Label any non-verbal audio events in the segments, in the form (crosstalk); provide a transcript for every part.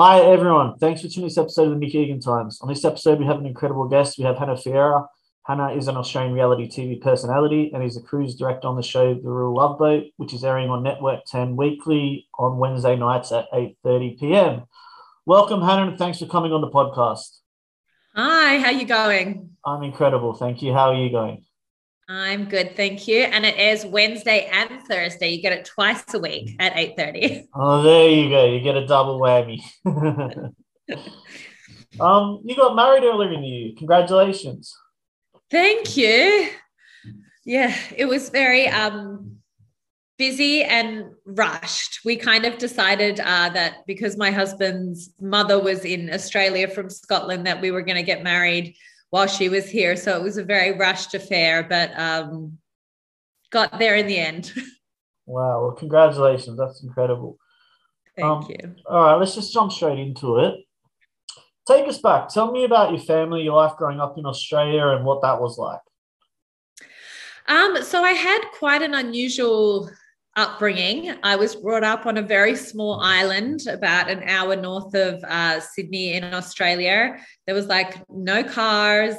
Hi, everyone. Thanks for tuning in this episode of the Mick Egan Times. On this episode, we have an incredible guest. We have Hannah Ferrier. Hannah is an Australian reality TV personality and is a cruise director on the show The Real Love Boat, which is airing on Network 10 weekly on Wednesday nights at 8.30 p.m. Welcome, Hannah, and thanks for coming on the podcast. Hi, how you going? I'm incredible. Thank you. How are you going? I'm good, thank you. And it airs Wednesday and Thursday. You get it twice a week at 8:30. (laughs) Oh, there you go. You get a double whammy. (laughs) um, you got married earlier in the year. Congratulations. Thank you. Yeah, it was very um busy and rushed. We kind of decided uh, that because my husband's mother was in Australia from Scotland, that we were going to get married while she was here. So it was a very rushed affair, but um, got there in the end. (laughs) Wow. Well, congratulations. That's incredible. Thank um, you. All right, let's just jump straight into it. Take us back. Tell me about your family, your life growing up in Australia, and what that was like. Um, so I had quite an unusual upbringing. I was brought up on a very small island about an hour north of uh, Sydney in Australia. There was like no cars,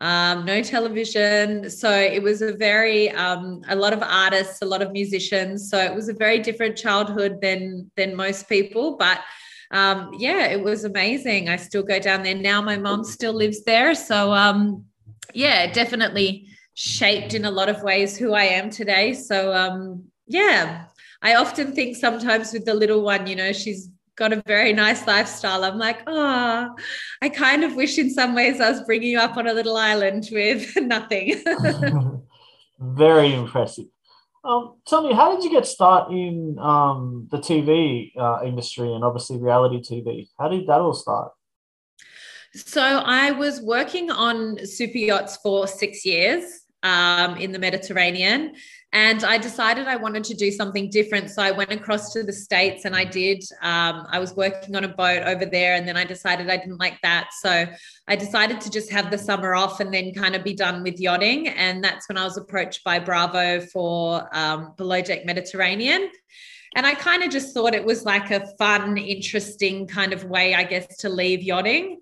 um, no television. So it was a very, um, a lot of artists, a lot of musicians. So it was a very different childhood than, than most people. But um, yeah, it was amazing. I still go down there now. My mom still lives there. So um, yeah, definitely shaped in a lot of ways who I am today. So um, yeah, I often think sometimes with the little one, you know, she's got a very nice lifestyle. I'm like, oh, I kind of wish in some ways I was bringing you up on a little island with (laughs) nothing. (laughs) very impressive. Um, tell me, how did you get started in um, the TV uh, industry and obviously reality TV? How did that all start? So I was working on super yachts for six years um, in the Mediterranean. And I decided I wanted to do something different. So I went across to the States and I did. Um, I was working on a boat over there. And then I decided I didn't like that. So I decided to just have the summer off and then kind of be done with yachting. And that's when I was approached by Bravo for um, Below Deck Mediterranean. And I kind of just thought it was like a fun, interesting kind of way, I guess, to leave yachting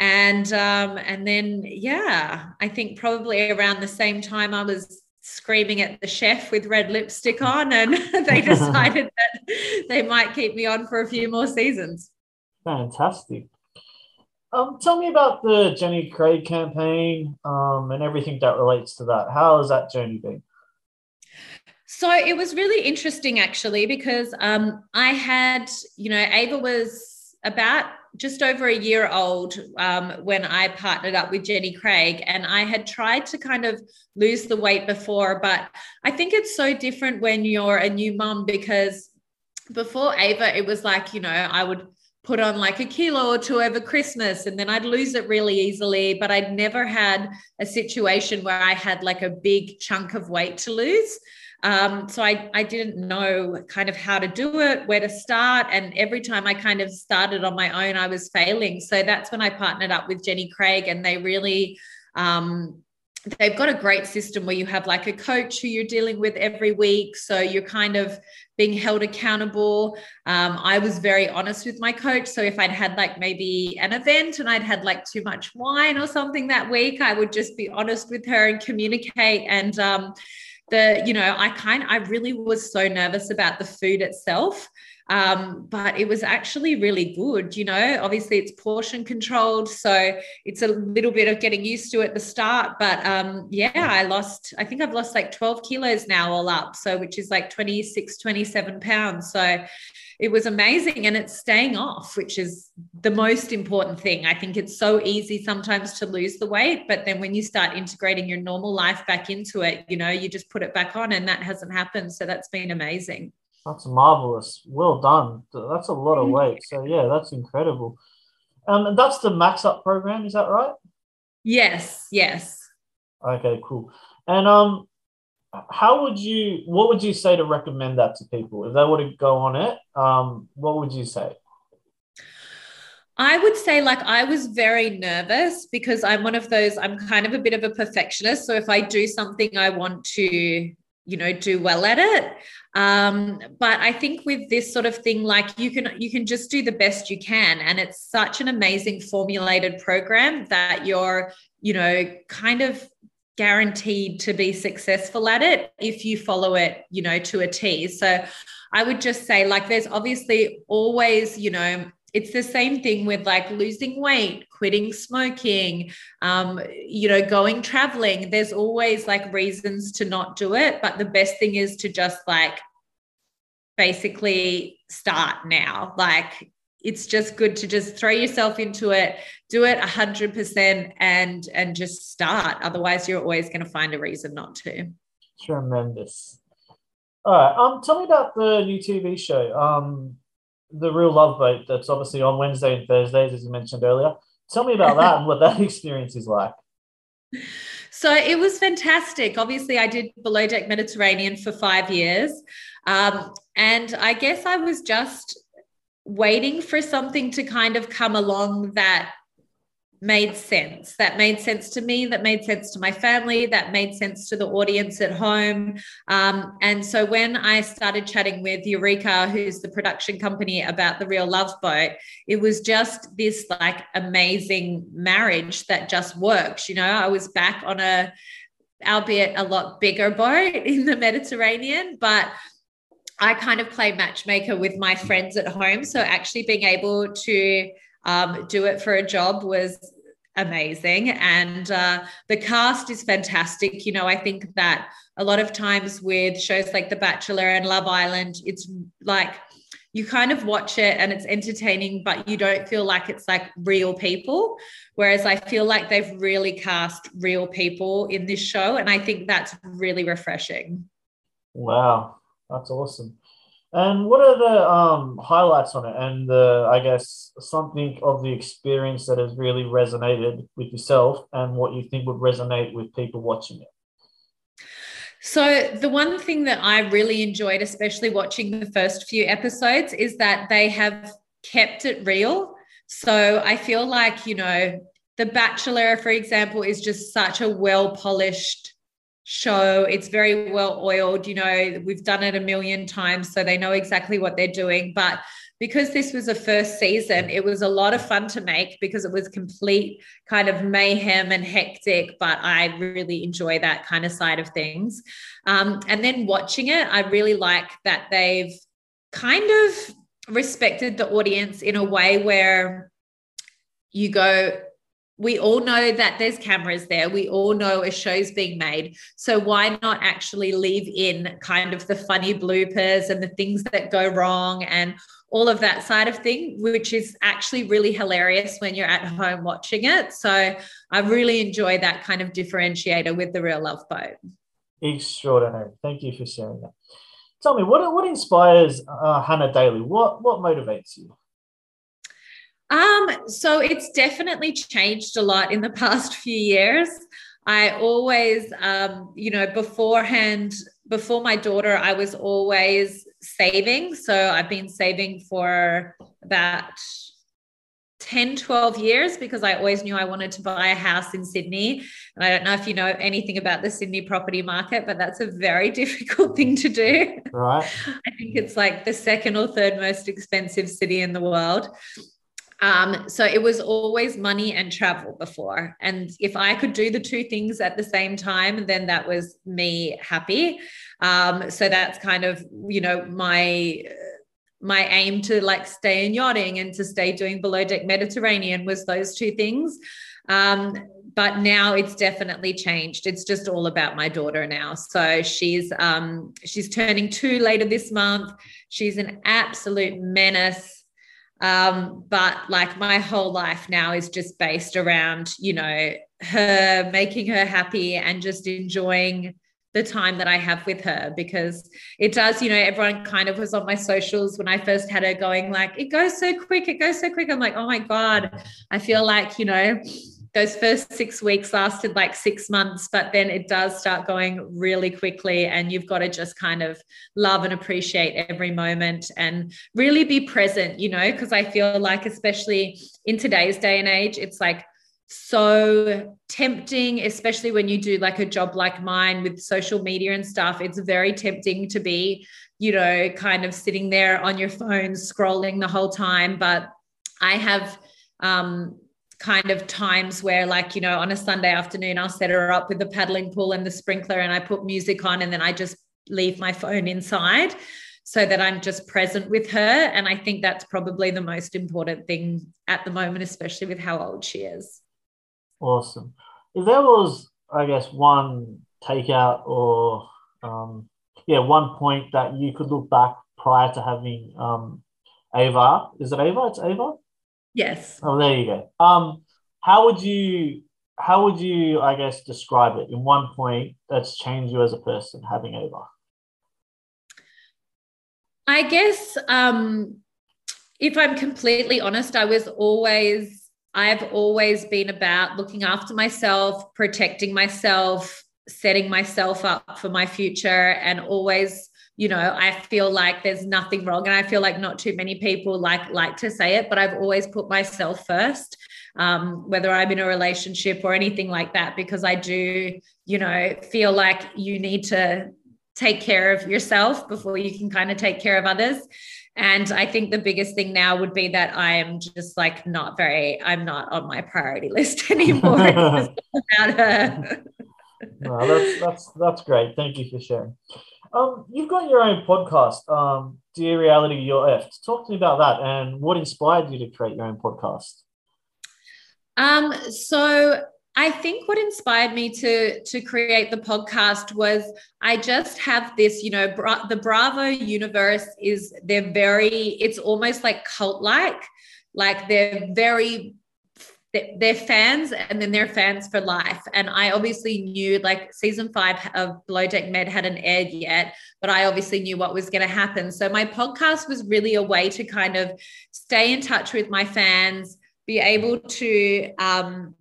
and um, and then yeah i think probably around the same time i was screaming at the chef with red lipstick on and (laughs) they (laughs) decided that they might keep me on for a few more seasons. Fantastic. Um, tell me about the jenny craig campaign um, and everything that relates to that. How has that journey been? So it was really interesting actually because um, i had you know ava was about just over a year old um, when I partnered up with Jenny Craig, and I had tried to kind of lose the weight before, but I think it's so different when you're a new mom because before Ava, it was like, you know, I would put on like a kilo or two over Christmas and then I'd lose it really easily. But I'd never had a situation where I had like a big chunk of weight to lose. Um, so I, I didn't know kind of how to do it, where to start. And every time I kind of started on my own, I was failing. So that's when I partnered up with Jenny Craig, and they really, um, they've got a great system where you have like a coach who you're dealing with every week. So you're kind of being held accountable. Um, I was very honest with my coach. So if I'd had like maybe an event and I'd had like too much wine or something that week, I would just be honest with her and communicate. And, um, the you know i kind i really was so nervous about the food itself um, but it was actually really good you know obviously it's portion controlled so it's a little bit of getting used to at the start but um, yeah i lost i think i've lost like 12 kilos now all up so which is like 26 27 pounds so it was amazing and it's staying off which is the most important thing. I think it's so easy sometimes to lose the weight but then when you start integrating your normal life back into it you know you just put it back on and that hasn't happened so that's been amazing that's marvelous. Well done. That's a lot of weight. So yeah that's incredible. Um, and that's the max up program is that right? Yes yes. Okay cool. And um how would you what would you say to recommend that to people? If they were to go on it um, what would you say? I would say, like, I was very nervous because I'm one of those, I'm kind of a bit of a perfectionist. So if I do something, I want to you know do well at it. Um, but i think with this sort of thing like you can you can just do the best you can. And it's such an amazing formulated program that you're you know kind of guaranteed to be successful at it if you follow it you know to a t. So i would just say like there's obviously always you know it's the same thing with like losing weight quitting smoking um, you know going traveling. There's always like reasons to not do it but the best thing is to just like basically start now. Like it's just good to just throw yourself into it do it 100% and and just start. Otherwise you're always going to find a reason not to. Tremendous. All right um tell me about the new tv show. Um the real love boat that's obviously on Wednesday and Thursdays, as you mentioned earlier. Tell me about that and what that (laughs) experience is like. So it was fantastic. Obviously, I did Below Deck Mediterranean for five years. Um, and I guess I was just waiting for something to kind of come along that made sense. That made sense to me, that made sense to my family, that made sense to the audience at home. Um, and so when I started chatting with Eureka, who's the production company about the real love boat, it was just this like amazing marriage that just works. You know, I was back on a, albeit a lot bigger boat (laughs) in the Mediterranean, but I kind of play matchmaker with my friends at home. So actually being able to um, do it for a job was amazing. And uh, the cast is fantastic. You know, I think that a lot of times with shows like The Bachelor and Love Island, it's like you kind of watch it and it's entertaining, but you don't feel like it's like real people. Whereas I feel like they've really cast real people in this show. And I think that's really refreshing. Wow, that's awesome. And what are the um, highlights on it, and the I guess something of the experience that has really resonated with yourself, and what you think would resonate with people watching it? So, the one thing that I really enjoyed, especially watching the first few episodes, is that they have kept it real. So, I feel like, you know, The Bachelor, for example, is just such a well polished show. It's very well oiled. You know, we've done it a million times, so they know exactly what they're doing. But because this was a first season, it was a lot of fun to make because it was complete kind of mayhem and hectic. But I really enjoy that kind of side of things. Um, and then watching it, I really like that they've kind of respected the audience in a way where you go, we all know that there's cameras there. We all know a show's being made. So why not actually leave in kind of the funny bloopers and the things that go wrong and all of that side of thing, which is actually really hilarious when you're at home watching it. So I really enjoy that kind of differentiator with the real love boat. Extraordinary. Thank you for sharing that. Tell me, what, what inspires uh, Hannah Daly? What, what motivates you? Um, so it's definitely changed a lot in the (laughs) past few years. I always, um, you know, beforehand, before my daughter, I was always saving. So I've been saving for about 10, 12 years because I always knew I wanted to buy a house in Sydney. And I don't know if you know anything about the Sydney property market, but that's a very (laughs) difficult thing to do. Right. I think it's like the second or third most expensive city in the world. Um, so it was always money and travel before. And if I could do the two things at the same time, then that was me happy. Um, so that's kind of, you know, my my aim to like stay in yachting and to stay doing below deck Mediterranean was those two things. Um, but now it's definitely changed. It's just all about my daughter now. So she's um, she's turning two later this month. She's an absolute menace um, but like my whole life now is just based around, you know, her making her happy and just enjoying the time that I have with her because it does, you know, everyone kind of was on my socials when I first had her going, like, it goes so quick, it goes so quick. I'm like, oh my God, I feel like, you know, those first six weeks lasted like six months, but then it does start going really quickly. And you've got to just kind of love and appreciate every moment and really be present, you know, because I feel like, especially in today's day and age, it's like so tempting, especially when you do like a job like mine with social media and stuff. It's very tempting to be, you know, kind of sitting there on your phone scrolling the whole time. But I have um, kind of times where like you know on a sunday afternoon i'll set her up with the paddling pool and the sprinkler and i put music on and then i just leave my phone inside so that i'm just present with her. And i think that's probably the most important thing at the moment especially with how old she is. Awesome. If there was i guess one takeout or um, yeah one point that you could look back prior to having um, ava is it ava? It's ava Yes. Oh, there you go. Um, how would you how would you I guess describe it in one point that's changed you as a person having Ava? I guess um, if I'm completely honest, I was always I've always been about looking after myself, protecting myself, setting myself up for my future, and always you know i feel like there's nothing wrong and i feel like not too many people like like to say it but i've always put myself first um, whether i'm in a relationship or anything like that because i do you know feel like you need to take care of yourself before you can kind of take care of others. And i think the biggest thing now would be that i am just like not very i'm not on my priority (laughs) list anymore. (laughs) About her. No, that's that's that's great. Thank you for sharing um, you've got your own podcast, um, Dear Reality, You're. Talk to me about that and what inspired you to create your own podcast. Um, so I think what inspired me to to create the podcast was I just have this, you know, Bra- the Bravo universe is they're very, it's almost like cult like, like they're very they're fans and then they're fans for life. And I obviously knew like season five of Below Deck Med hadn't aired yet, but I obviously knew what was going to happen. So my podcast was really a way to kind of stay in touch with my fans, be able to, um,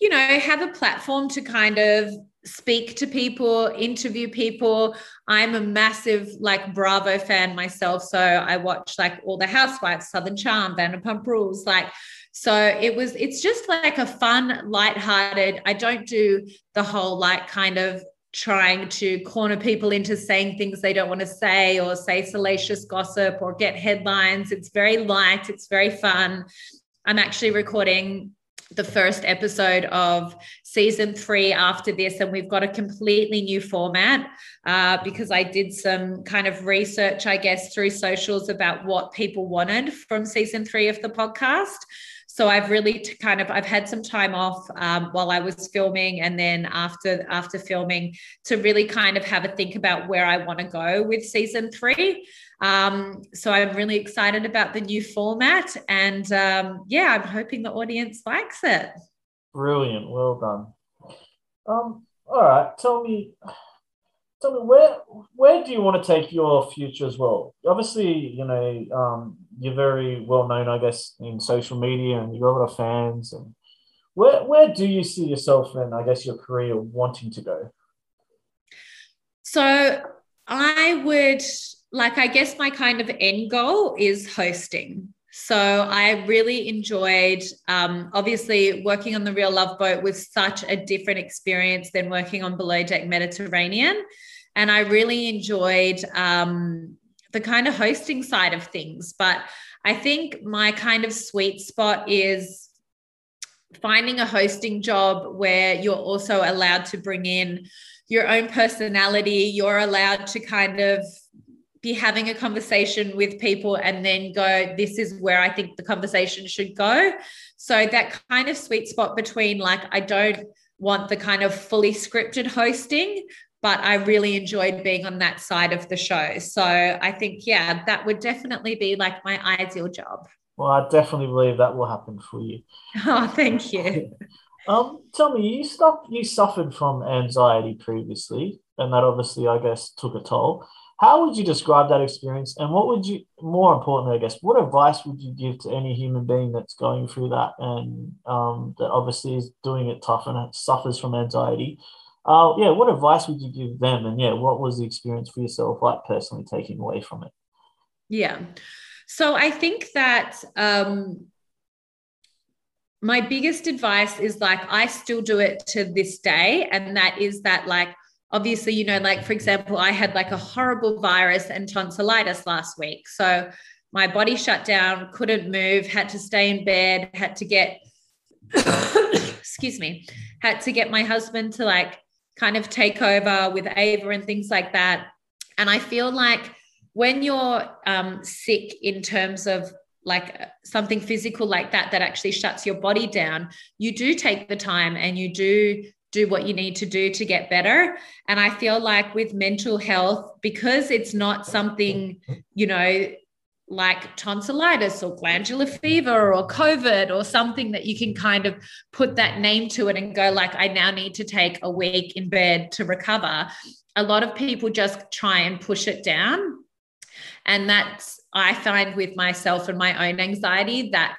you know, have a platform to kind of speak to people, interview people. I'm a massive like Bravo fan myself. So I watch like all the Housewives, Southern Charm, Vanderpump Rules, like so it was, it's just like a fun, light-hearted. I don't do the whole like kind of trying to corner people into saying things they don't want to say or say salacious gossip or get headlines. It's very light, it's very fun. I'm actually recording the first episode of season three after this, and we've got a completely new format uh, because I did some kind of research, I guess, through socials about what people wanted from season three of the podcast so I've really kind of I've had some time off um, while I was filming, and then after after filming to really kind of have a think about where I want to go with season three. Um, so I'm really excited about the new format, and um, yeah, I'm hoping the audience likes it. Brilliant, well done. Um, all right, tell me tell me where where do you want to take your future as well? Obviously, you know, um, you're very well known, I guess, in social media, and you've got a lot of fans. And where where do you see yourself in, I guess, your career wanting to go? So I would like, I guess, my kind of end goal is hosting. So I really enjoyed, um, obviously, working on the Real Love Boat was such a different experience than working on Below Deck Mediterranean. And I really enjoyed um, the kind of hosting side of things. But I think my kind of sweet spot is finding a hosting job where you're also allowed to bring in your own personality. You're allowed to kind of be having a conversation with people and then go, this is where I think the conversation should go. So that kind of sweet spot between like, I don't want the kind of fully scripted hosting, but I really enjoyed being on that side of the show. So I think, yeah, that would definitely be like my ideal job. Well, I definitely believe that will happen for you. (laughs) Oh, thank you. (laughs) um, tell me, you stopped, you suffered from anxiety previously, and that obviously, I guess, took a toll. How would you describe that experience? And what would you, more importantly, I guess, what advice would you give to any human being that's going through that and um, that obviously is doing it tough and suffers from anxiety? Uh, yeah, what advice would you give them? And yeah, what was the experience for yourself like personally taking away from it? Yeah. So I think that um, my biggest advice is like I still do it to this day. And that is that, like, obviously, you know, like for example, I had like a horrible virus and tonsillitis last week. So my body shut down, couldn't move, had to stay in bed, had to get, (coughs) excuse me, had to get my husband to like kind of take over with Ava and things like that. And I feel like when you're um, sick in terms of like something physical like that that actually shuts your body down you do take the time and you do do what you need to do to get better. And i feel like with mental health because it's not something you know like tonsillitis or glandular fever or covid or something that you can kind of put that name to it and go like i now need to take a week in bed to recover. A lot of people just try and push it down. And that's I find with myself and my own anxiety that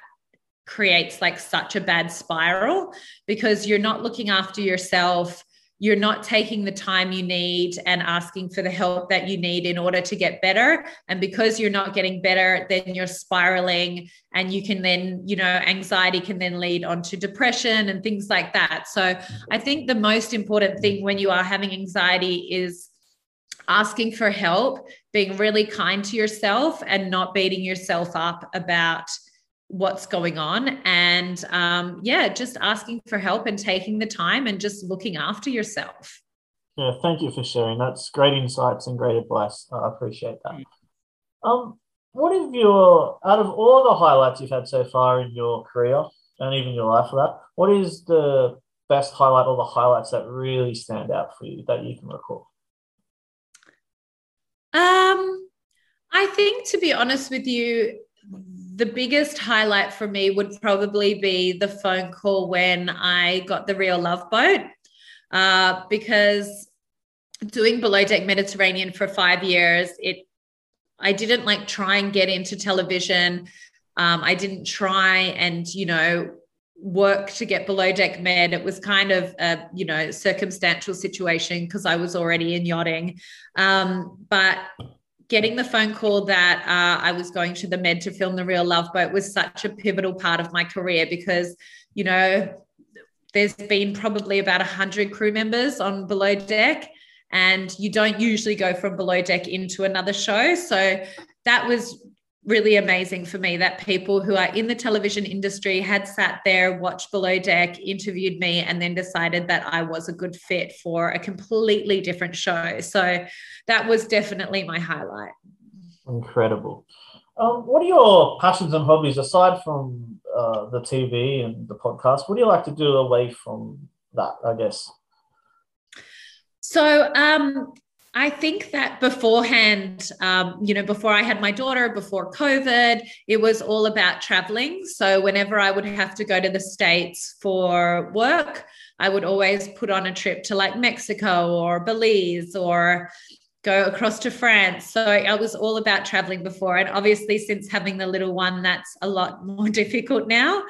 creates like such a bad spiral because you're not looking after yourself. You're not taking the time you need and asking for the help that you need in order to get better. And because you're not getting better then you're spiraling and you can then you know anxiety can then lead on to depression and things like that. So i think the most important thing when you are having anxiety is asking for help, being really kind to yourself and not beating yourself up about what's going on. And um, yeah, just asking for help and taking the time and just looking after yourself. Yeah, thank you for sharing. That's great insights and great advice. I appreciate that. Um, what have your out of all the highlights you've had so far in your career and even your life for that, what is the best highlight or the highlights that really stand out for you that you can recall? Um, I think to be honest with you, the biggest highlight for me would probably be the phone call when I got the real love boat. Uh, because doing below deck Mediterranean for five years, it I didn't like try and get into television. Um, I didn't try and you know work to get below deck med it was kind of a you know circumstantial situation because i was already in yachting um, but getting the phone call that uh, i was going to the med to film the real love boat was such a pivotal part of my career because you know there's been probably about 100 crew members on below deck and you don't usually go from below deck into another show. So that was really amazing for me that people who are in the television industry had sat there, watched Below Deck, interviewed me, and then decided that I was a good fit for a completely different show. So that was definitely my highlight. Incredible. Um, what are your passions and hobbies aside from uh, the TV and the podcast? What do you like to do away from that, I guess? So, um, I think that beforehand, um, you know, before I had my daughter, before COVID, it was all about traveling. So whenever I would have to go to the States for work, I would always put on a trip to like Mexico or Belize or go across to France. So I was all about traveling before. And obviously, since having the little one, that's a lot more (laughs) difficult now.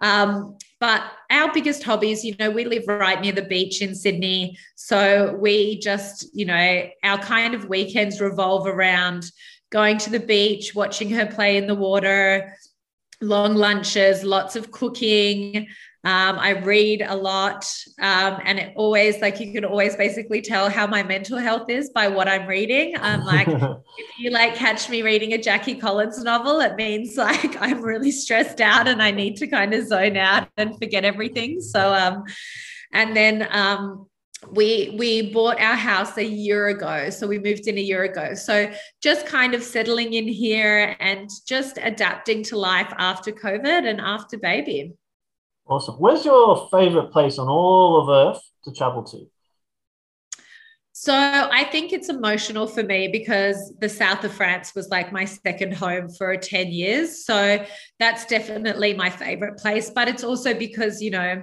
Um, but our biggest hobbies, you know, we live right near the beach in Sydney. So we just, you know, our kind of weekends revolve around going to the beach, watching her play in the water, long lunches, lots of cooking. Um, I read a lot, um, and it always like you can always basically tell how my mental health is by what I'm reading. I'm like (laughs) if you like catch me reading a Jackie Collins novel, it means (laughs) like I'm really stressed out and I need to kind of zone out and forget everything. So, um, and then um, we we bought our house a year ago so we moved in a year ago so just kind of settling in here and just adapting to life after covid and after baby Awesome. Where's your favorite place on all of Earth to travel to? So I think it's emotional for me because the south of France was like my second home for 10 years. So that's definitely my favorite place. But it's also because, you know,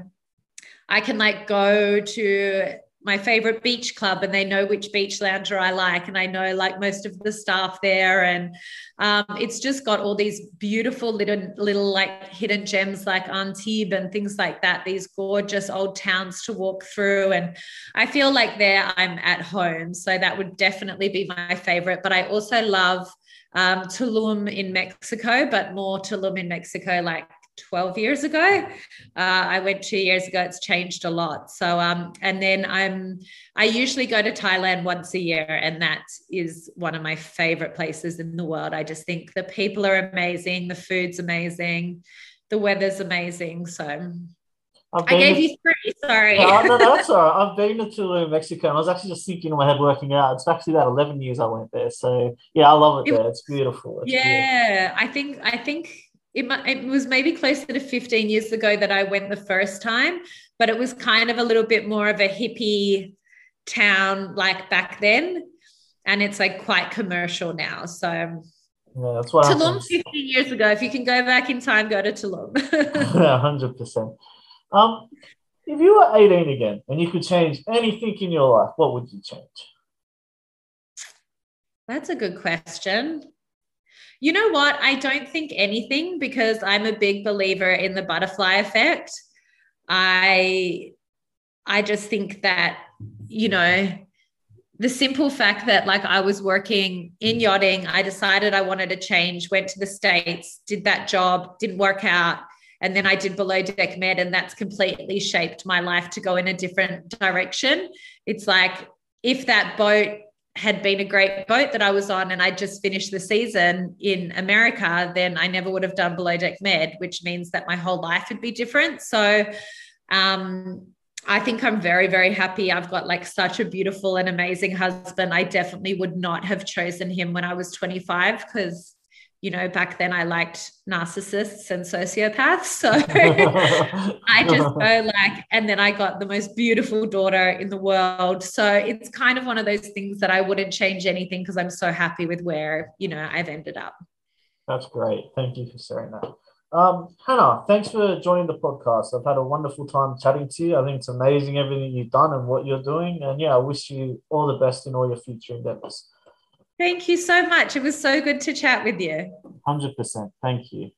I can like go to my favorite beach club and they know which beach lounger I like and I know like most of the staff there and um, it's just got all these beautiful little little like hidden gems like Antibes and things like that these gorgeous old towns to walk through and I feel like there I'm at home so that would definitely be my favorite but I also love um, Tulum in Mexico but more Tulum in Mexico like 12 years ago. Uh, I went two years ago. It's changed a lot. So, um, and then I'm, I usually go to Thailand once a year, and that is one of my favorite places in the world. I just think the people are amazing, the food's amazing, the weather's amazing. So, I gave to, you three. Sorry. No, no, that's (laughs) all right. I've been to Tulum, Mexico, and I was actually just thinking in my head working out. It's actually about eleven years I went there. So yeah, I love it, it there. It's beautiful. It's yeah, beautiful. I think I think it, it was maybe closer to 15 years ago that I went the first time, but it was kind of a little bit more of a hippie town like back then. And it's like quite commercial now. So yeah, that's what Tulum 15 years ago. If you can go back in time, go to Tulum. (laughs) (laughs) yeah, hundred percent. Um, if you were 18 again and you could change anything in your life, what would you change? That's a good question. You know what? I don't think anything because I'm a big believer in the butterfly effect. I I just think that you know the simple fact that like I was working in yachting, I decided I wanted to change, went to the states, did that job, didn't work out, and then I did below deck med and that's completely shaped my life to go in a different direction. It's like if that boat had been a great boat that I was on and I just finished the season in America, then I never would have done below deck med, which means that my whole life would be different. So um, I think I'm very, very happy. I've got like such a beautiful and amazing husband. I definitely would not have chosen him when I was 25 because you know, back then I liked narcissists and sociopaths. So (laughs) I just go like, and then I got the most beautiful daughter in the world. So it's kind of one of those things that I wouldn't change anything because I'm so happy with where, you know, I've ended up. That's great. Thank you for sharing that. Um, Hannah, thanks for joining the podcast. I've had a wonderful time chatting to you. I think it's amazing everything you've done and what you're doing. And yeah, I wish you all the best in all your future endeavors. Thank you so much. It was so good to chat with you. 100%. Thank you.